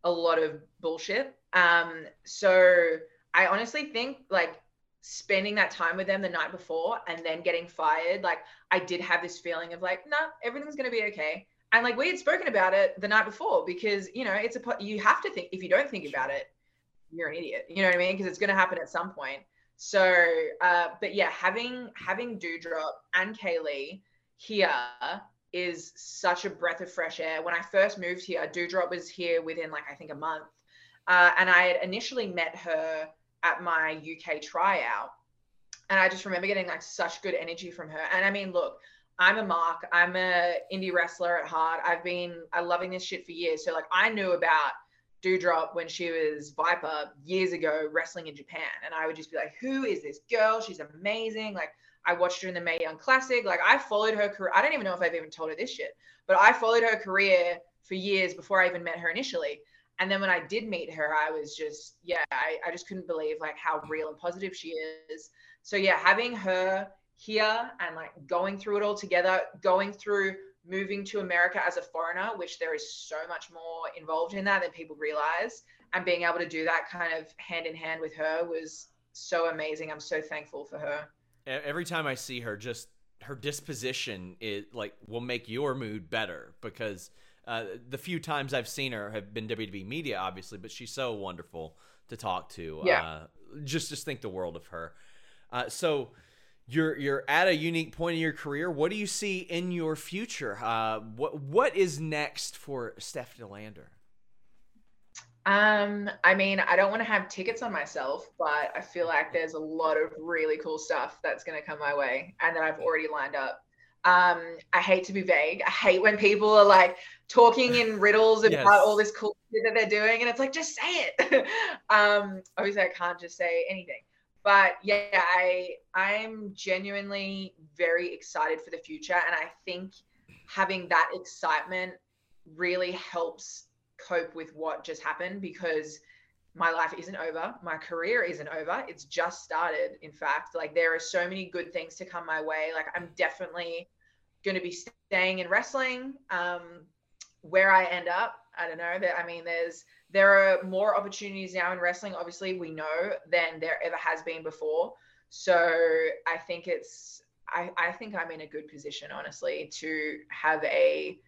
a lot of bullshit. Um, so I honestly think like spending that time with them the night before and then getting fired, like I did have this feeling of like, no, nah, everything's gonna be okay. And like we had spoken about it the night before because you know it's a you have to think if you don't think about it, you're an idiot. You know what I mean? Because it's gonna happen at some point. So, uh, but yeah, having having Doudrop and Kaylee here is such a breath of fresh air. When I first moved here, Doudrop was here within like I think a month, uh, and I had initially met her at my UK tryout, and I just remember getting like such good energy from her. And I mean, look, I'm a mark. I'm a indie wrestler at heart. I've been I loving this shit for years. So like I knew about Doudrop when she was Viper years ago wrestling in Japan, and I would just be like, "Who is this girl? She's amazing!" Like I watched her in the Mae Young Classic. Like I followed her career. I don't even know if I've even told her this shit, but I followed her career for years before I even met her initially. And then when I did meet her, I was just, yeah, I, I just couldn't believe like how real and positive she is. So yeah, having her here and like going through it all together, going through moving to America as a foreigner, which there is so much more involved in that than people realize, and being able to do that kind of hand in hand with her was so amazing. I'm so thankful for her. Every time I see her, just her disposition it like will make your mood better because uh, the few times I've seen her have been WWE media, obviously, but she's so wonderful to talk to. Yeah. Uh, just just think the world of her. Uh, so you're you're at a unique point in your career. What do you see in your future? Uh, what what is next for Steph De Lander? Um, I mean, I don't want to have tickets on myself, but I feel like there's a lot of really cool stuff that's going to come my way and that I've already lined up. Um, I hate to be vague. I hate when people are like talking in riddles about yes. all this cool shit that they're doing, and it's like, just say it. um, obviously, I can't just say anything. But yeah i i'm genuinely very excited for the future and i think having that excitement really helps cope with what just happened because my life isn't over. My career isn't over. It's just started in fact. Like there are so many good things to come my way. Like i'm definitely going to be staying in wrestling um where i end up i don't know that i mean there's there are more opportunities now in wrestling, obviously, we know, than there ever has been before. So I think it's, I, I think I'm in a good position, honestly, to have a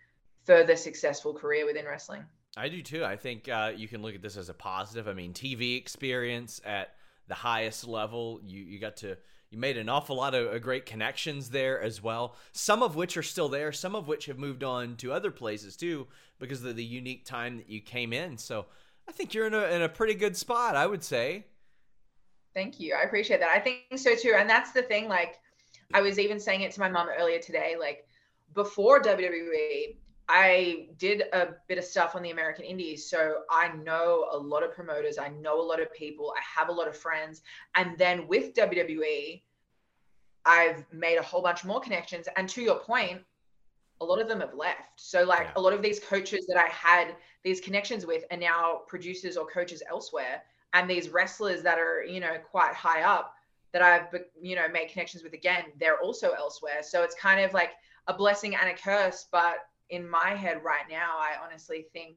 further successful career within wrestling. I do too. I think uh, you can look at this as a positive. I mean, TV experience at the highest level, you, you got to you made an awful lot of uh, great connections there as well. Some of which are still there, some of which have moved on to other places too because of the unique time that you came in. So I think you're in a in a pretty good spot, I would say. Thank you. I appreciate that. I think so too. And that's the thing like I was even saying it to my mom earlier today like before WWE I did a bit of stuff on the American Indies. So I know a lot of promoters, I know a lot of people, I have a lot of friends. And then with WWE, I've made a whole bunch more connections. And to your point, a lot of them have left. So, like yeah. a lot of these coaches that I had these connections with are now producers or coaches elsewhere. And these wrestlers that are, you know, quite high up that I've, you know, made connections with again, they're also elsewhere. So it's kind of like a blessing and a curse. But in my head right now, I honestly think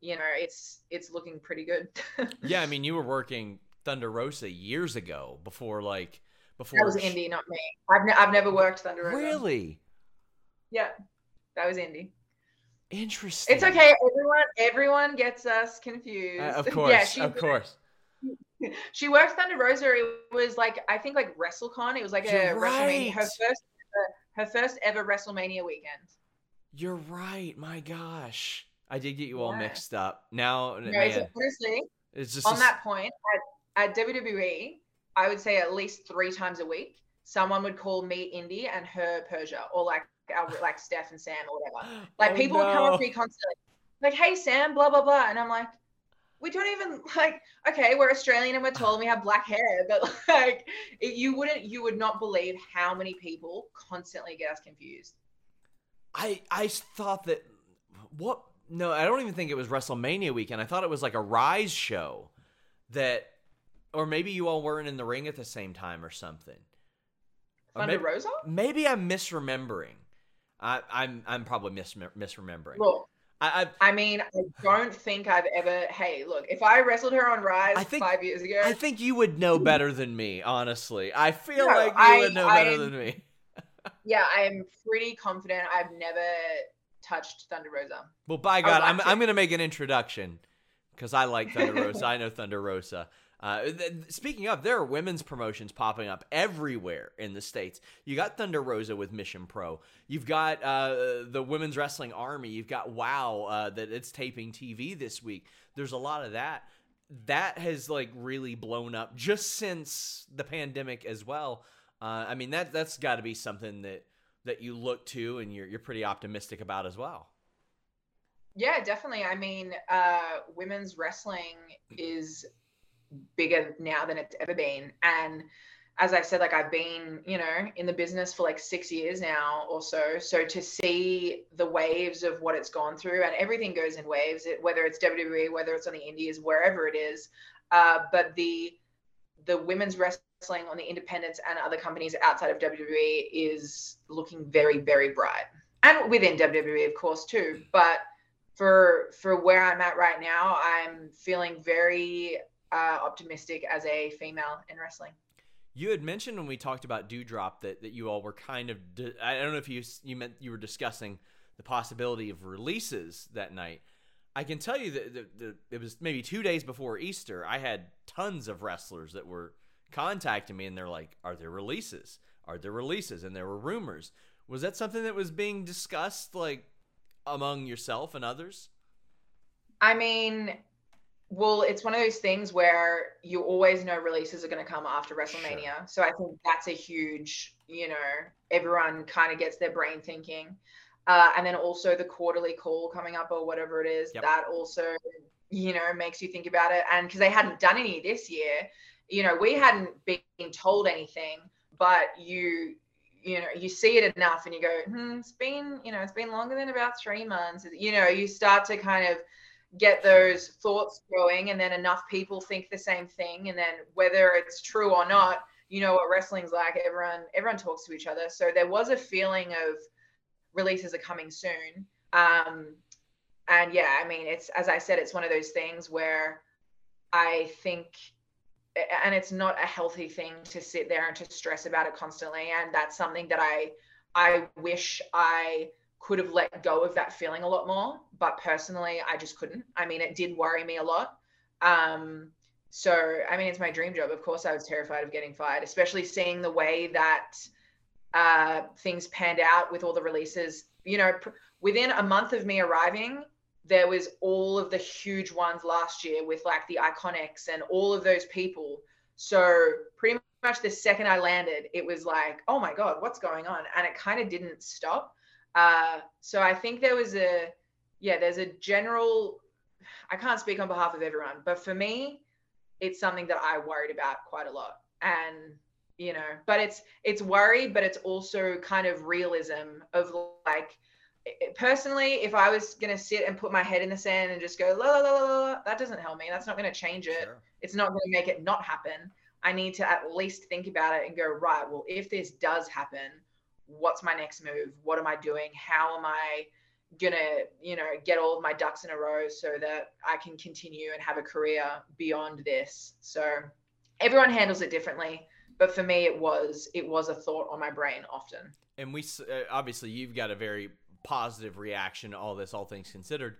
you know it's it's looking pretty good. yeah, I mean, you were working Thunder Rosa years ago before like before that was Indi, not me. I've I've never worked Thunder Rosa. Really? Yeah, that was Indi. Interesting. It's okay. Everyone everyone gets us confused. Uh, of course. yeah, she, of course. She worked Thunder Rosa. It was like I think like WrestleCon. It was like You're a right. WrestleMania. Her first her first ever WrestleMania weekend. You're right. My gosh, I did get you all mixed up. Now, no, man, honestly, it's just on a... that point at, at WWE. I would say at least three times a week, someone would call me Indi and her Persia, or like our, like Steph and Sam or whatever. Like oh, people no. would come up to me constantly, like, "Hey Sam, blah blah blah," and I'm like, we don't even like okay we're australian and we're tall and we have black hair but like it, you wouldn't you would not believe how many people constantly get us confused i i thought that what no i don't even think it was wrestlemania weekend i thought it was like a rise show that or maybe you all weren't in the ring at the same time or something Thunder maybe, Rosa? maybe i'm misremembering I, I'm I'm probably mis- misremembering. Look, I, I, mean, I don't think I've ever. Hey, look, if I wrestled her on Rise I think, five years ago, I think you would know better than me. Honestly, I feel no, like you I, would know better I, than me. yeah, I'm pretty confident. I've never touched Thunder Rosa. Well, by God, I'm I'm gonna make an introduction because I like Thunder Rosa. I know Thunder Rosa. Uh, th- speaking of, there are women's promotions popping up everywhere in the states. You got Thunder Rosa with Mission Pro. You've got uh, the Women's Wrestling Army. You've got WoW uh, that it's taping TV this week. There's a lot of that. That has like really blown up just since the pandemic as well. Uh, I mean that that's got to be something that that you look to and you're you're pretty optimistic about as well. Yeah, definitely. I mean, uh, women's wrestling is bigger now than it's ever been, and as I said, like I've been, you know, in the business for like six years now or so. So to see the waves of what it's gone through, and everything goes in waves, whether it's WWE, whether it's on the Indies, wherever it is. Uh, but the the women's wrestling on the independents and other companies outside of WWE is looking very, very bright, and within WWE, of course, too. But for for where I'm at right now, I'm feeling very uh, optimistic as a female in wrestling. You had mentioned when we talked about Doudrop that, that you all were kind of I don't know if you you meant you were discussing the possibility of releases that night. I can tell you that the, the, it was maybe two days before Easter. I had tons of wrestlers that were contacting me, and they're like, "Are there releases? Are there releases?" And there were rumors. Was that something that was being discussed, like among yourself and others? I mean, well, it's one of those things where you always know releases are going to come after WrestleMania. Sure. So I think that's a huge, you know, everyone kind of gets their brain thinking. Uh, and then also the quarterly call coming up or whatever it is, yep. that also, you know, makes you think about it. And because they hadn't done any this year, you know, we hadn't been told anything, but you, you know, you see it enough and you go, hmm, it's been, you know, it's been longer than about three months. You know, you start to kind of get those thoughts going and then enough people think the same thing. And then whether it's true or not, you know what wrestling's like. Everyone, everyone talks to each other. So there was a feeling of, releases are coming soon. Um, and yeah, I mean, it's as I said, it's one of those things where I think, and it's not a healthy thing to sit there and to stress about it constantly. And that's something that I, I wish I could have let go of that feeling a lot more. But personally, I just couldn't. I mean, it did worry me a lot. Um, so, I mean, it's my dream job. Of course, I was terrified of getting fired, especially seeing the way that uh, things panned out with all the releases. You know, pr- within a month of me arriving, there was all of the huge ones last year with like the IIconics and all of those people. So pretty much the second I landed, it was like, oh my god, what's going on? And it kind of didn't stop. Uh, so I think there was a, yeah, there's a general. I can't speak on behalf of everyone, but for me, it's something that I worried about quite a lot. And you know but it's it's worry but it's also kind of realism of like personally if i was going to sit and put my head in the sand and just go la la la la, la that doesn't help me that's not going to change it sure. it's not going to make it not happen i need to at least think about it and go right well if this does happen what's my next move? What am i doing? How am i gonna you know get all of my ducks in a row so that i can continue and have a career beyond this? So everyone handles it differently but for me it was it was a thought on my brain often. And we uh, obviously you've got a very positive reaction to all this all things considered.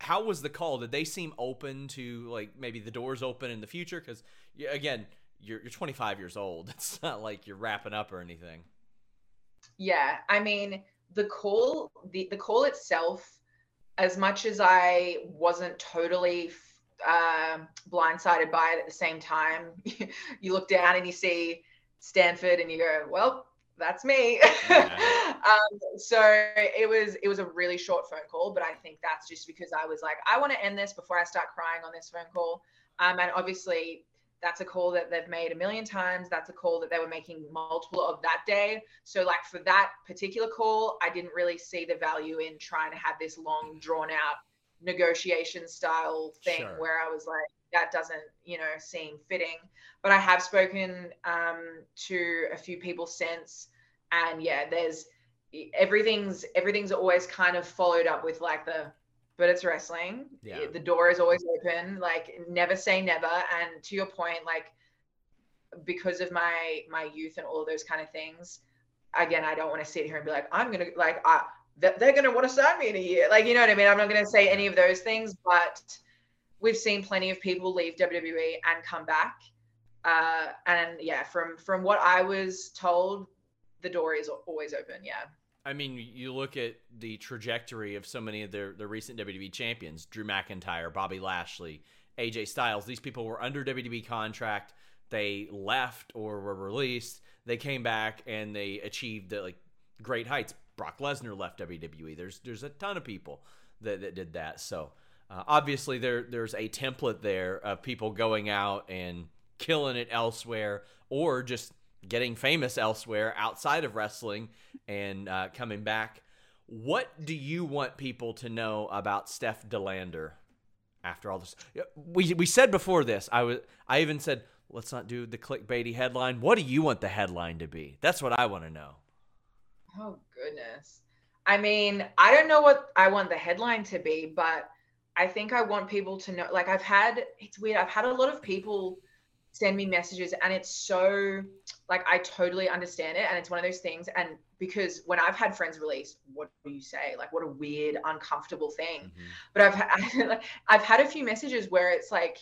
How was the call? Did they seem open to like maybe the doors open in the future? Because again you're, you're 25 years old. It's not like you're wrapping up or anything yeah i mean the call the, the call itself as much as i wasn't totally uh, blindsided by it at the same time. you look down and you see Stamford, and you go, "Well, that's me." Yeah. um, so it was it was a really short phone call, but I think that's just because I was like, I want to end this before I start crying on this phone call. Um, and obviously, that's a call that they've made a million times. That's a call that they were making multiple of that day. So, like for that particular call, I didn't really see the value in trying to have this long, drawn out negotiation style thing sure. where I was like, that doesn't, you know, seem fitting. But I have spoken um, to a few people since, and yeah, there's everything's everything's always kind of followed up with like the but it's wrestling. Yeah. The door is always open. Like never say never. And to your point, like because of my my youth and all of those kind of things, again, I don't want to sit here and be like, I'm gonna like I they're going to want to sign me in a year. Like, you know what I mean? I'm not going to say any of those things, but we've seen plenty of people leave WWE and come back. Uh, and yeah, from from what I was told, the door is always open. Yeah. I mean, you look at the trajectory of so many of their, their recent WWE champions Drew McIntyre, Bobby Lashley, AJ Styles. These people were under WWE contract. They left or were released. They came back and they achieved the, like great heights. Brock Lesnar left WWE. There's there's a ton of people that, that did that. So uh, obviously there there's a template there of people going out and killing it elsewhere or just getting famous elsewhere outside of wrestling and uh, coming back. What do you want people to know about Steph De Lander after all this? We we said before this. I was I even said let's not do the clickbaity headline. What do you want the headline to be? That's what I want to know. Oh goodness. I mean, I don't know what I want the headline to be, but I think I want people to know like I've had it's weird. I've had a lot of people send me messages and it's so like I totally understand it and it's one of those things and because when I've had friends release what do you say? Like what a weird uncomfortable thing. Mm-hmm. but I've had, I've had a few messages where it's like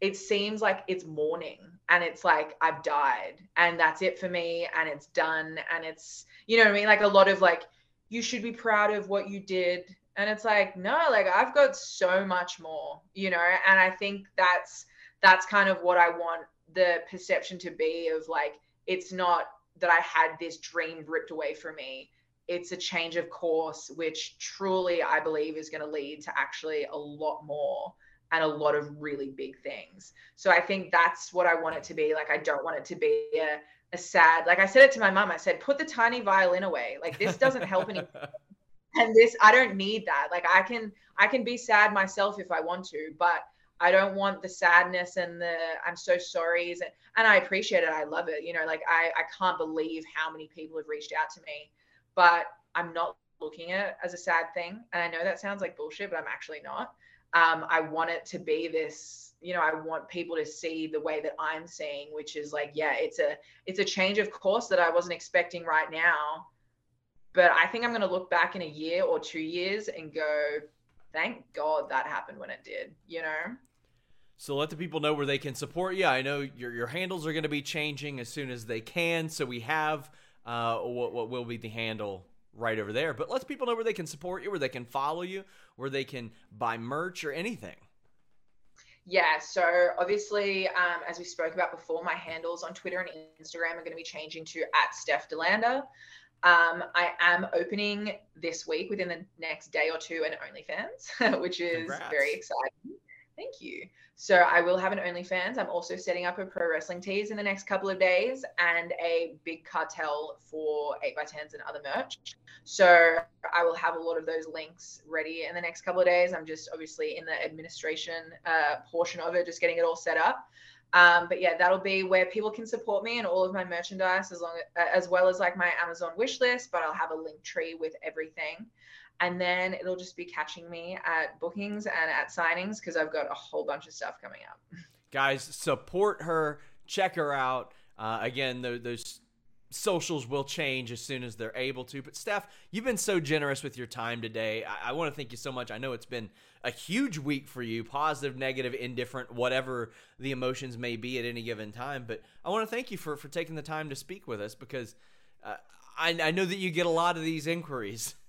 it seems like it's mourning and it's like I've died and that's it for me and it's done and it's you know what I mean? Like a lot of like you should be proud of what you did and it's like no like I've got so much more you know? And I think that's that's kind of what I want the perception to be of like it's not that I had this dream ripped away from me. It's a change of course, which truly I believe is going to lead to actually a lot more and a lot of really big things. So I think that's what I want it to be. Like I don't want it to be a, a sad. Like I said it to my mom. I said, put the tiny violin away. Like this doesn't help anyone. and this I don't need that. Like I can I can be sad myself if I want to, but I don't want the sadness and the I'm so sorry. And, and I appreciate it. I love it. You know, like I, I can't believe how many people have reached out to me, but I'm not looking at it as a sad thing. And I know that sounds like bullshit, but I'm actually not. Um, I want it to be this, you know, I want people to see the way that I'm seeing, which is like, yeah, it's a it's a change of course that I wasn't expecting right now. But I think I'm gonna look back in a year or two years and go, thank God that happened when it did, you know? So let the people know where they can support you. I know your your handles are going to be changing as soon as they can. So we have uh, what what will be the handle right over there. But let people know where they can support you, where they can follow you, where they can buy merch or anything. Yeah, so obviously, um, as we spoke about before, my handles on Twitter and Instagram are going to be changing to at Steph De Lander. Um, I am opening this week within the next day or two an OnlyFans, which is Congrats. very exciting. Thank you. So I will have an OnlyFans. I'm also setting up a pro wrestling tees in the next couple of days and a big cartel for 8x10s and other merch. So I will have a lot of those links ready in the next couple of days. I'm just obviously in the administration uh, portion of it, just getting it all set up. Um, but yeah, that'll be where people can support me and all of my merchandise as long as, as well as like my Amazon wish list. But I'll have a link tree with everything and then it'll just be catching me at bookings and at signings because I've got a whole bunch of stuff coming up. Guys, support her, check her out. Uh, again, those socials will change as soon as they're able to. But Steph, you've been so generous with your time today. I, I want to thank you so much. I know it's been a huge week for you, positive, negative, indifferent, whatever the emotions may be at any given time. But I want to thank you for for taking the time to speak with us because uh, I, I know that you get a lot of these inquiries.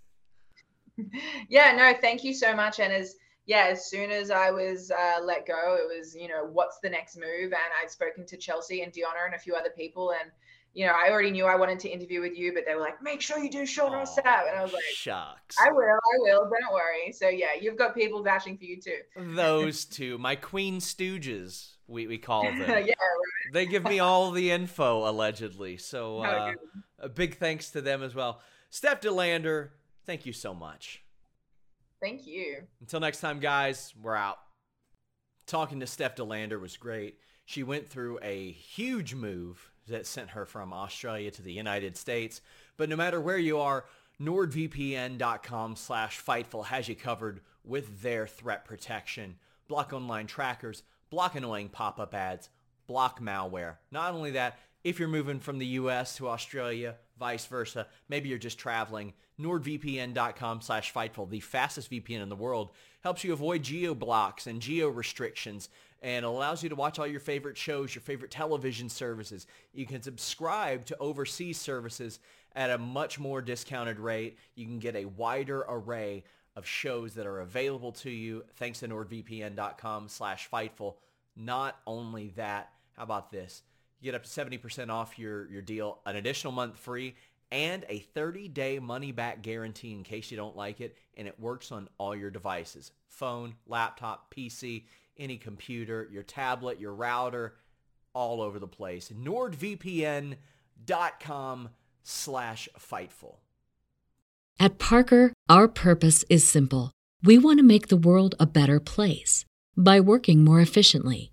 yeah, no, thank you so much. And as yeah, as soon as I was uh, let go, it was you know what's the next move, and I'd spoken to Chelsea and Deonna and a few other people, and you know I already knew I wanted to interview with you, but they were like, make sure you do Sean Ross Sapp, and I was like, shucks, I will, I will, don't worry. So yeah, you've got people vouching for you too. Those two, my Queen Stooges. We, we call them. yeah, right. They give me all the info allegedly. So uh, a big thanks to them as well. Steph De Lander, Thank you so much. Thank you. Until next time, guys, we're out. Talking to Steph De Lander was great. She went through a huge move that sent her from Australia to the United States. But no matter where you are, nordvpn.com slash Fightful has you covered with their threat protection. Block online trackers, block annoying pop-up ads, block malware. Not only that, if you're moving from the US to Australia, vice versa, maybe you're just traveling, nordvpn.com slash Fightful, the fastest VPN in the world, helps you avoid geo blocks and geo restrictions and allows you to watch all your favorite shows, your favorite television services. You can subscribe to overseas services at a much more discounted rate. You can get a wider array of shows that are available to you thanks to nordvpn.com slash Fightful. Not only that, how about this? Get up to 70% off your, your deal, an additional month free, and a 30-day money-back guarantee in case you don't like it, and it works on all your devices. Phone, laptop, PC, any computer, your tablet, your router, all over the place. NordVPN.com slash Fightful. At Parker, our purpose is simple. We want to make the world a better place by working more efficiently,